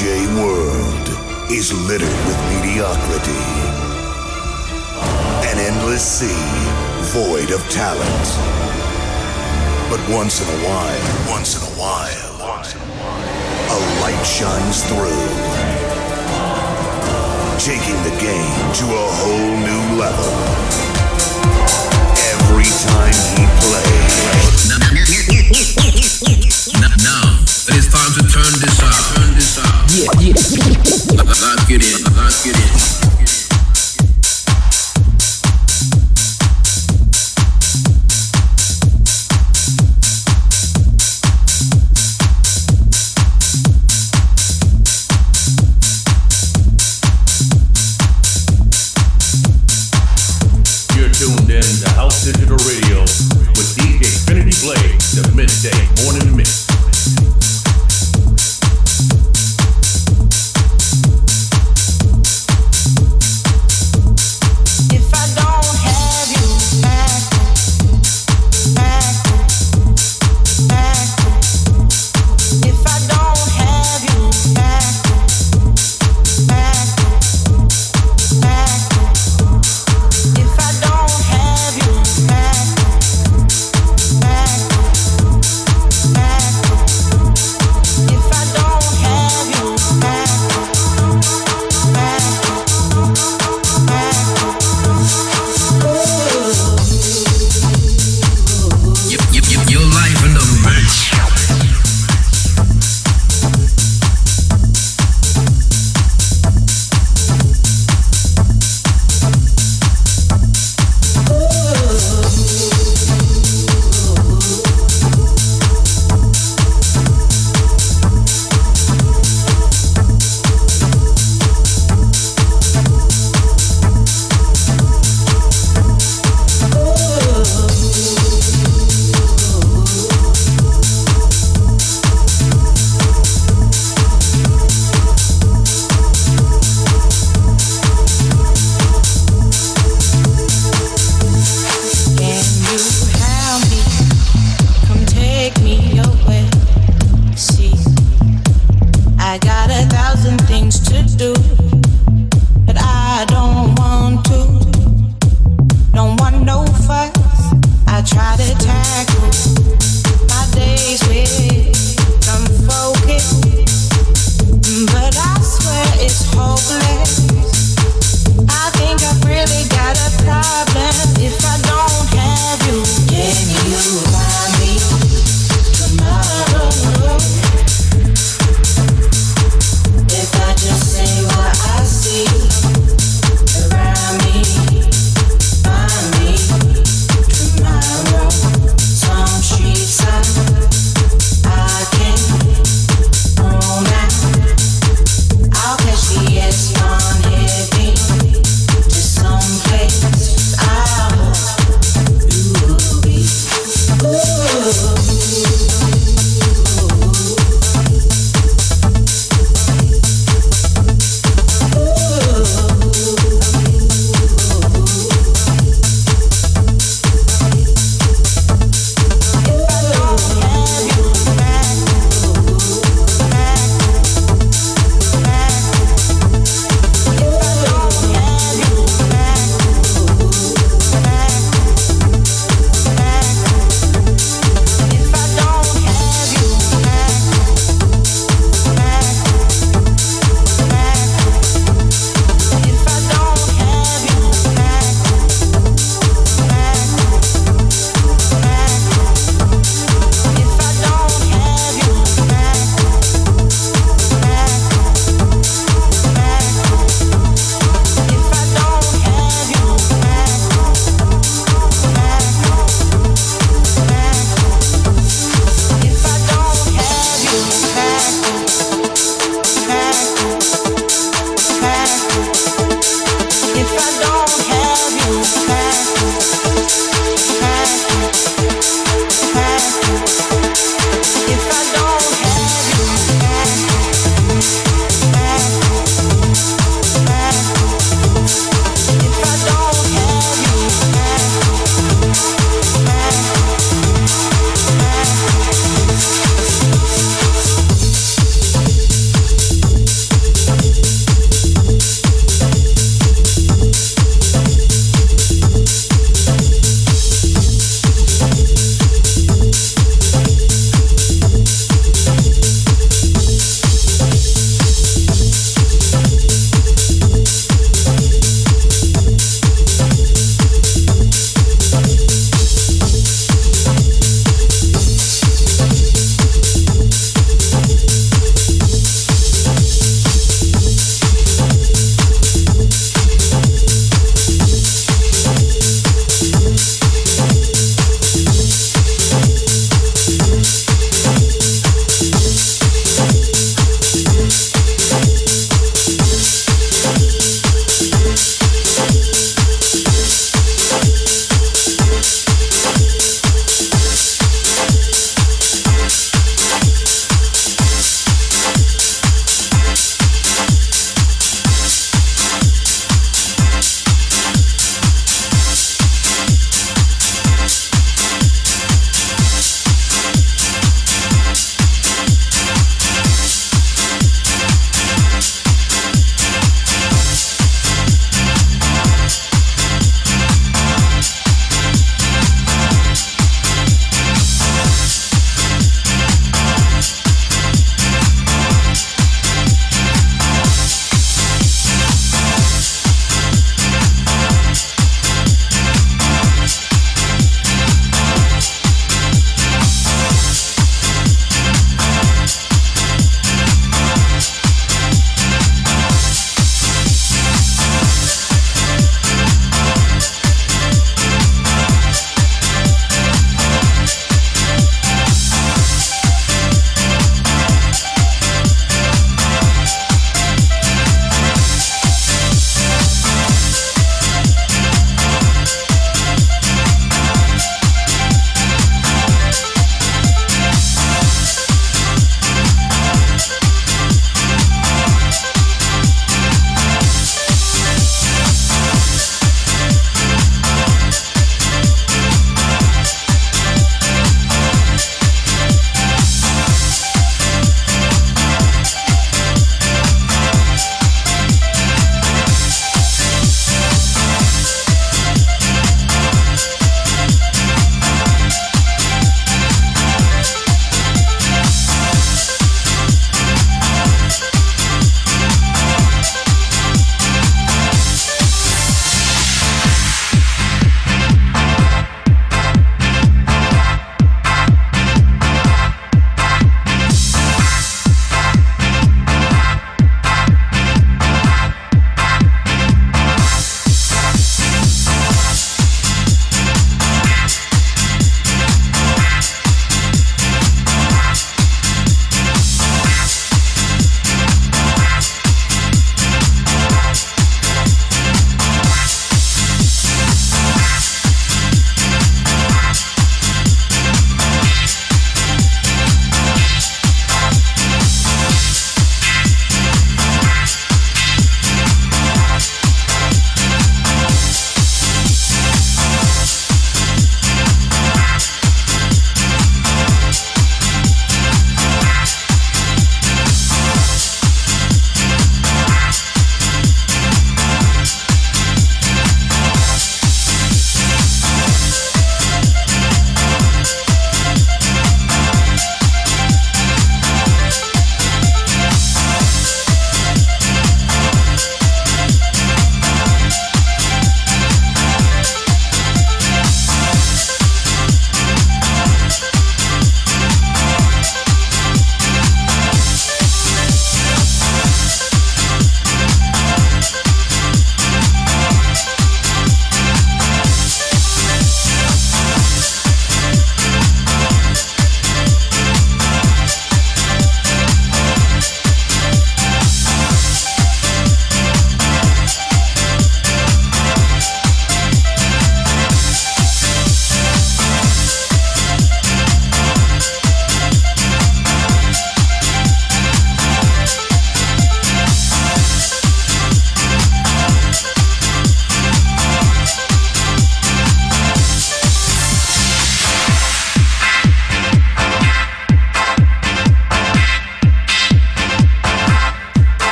World is littered with mediocrity. An endless sea void of talent. But once in a while, once in a while, once in a while, a light shines through. Taking the game to a whole new level. Every time he plays. Now, now, it is time to turn this up. Turn this up. Yeah, yeah. Lock it in. Lock it in.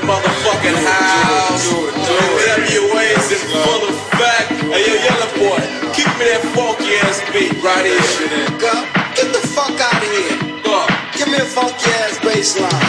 the motherfucking house. NWA's in full effect. Hey, yo, yellow boy, keep me that funky ass beat right here. Go, get the fuck out of here. Look. Give me a funky ass bass line.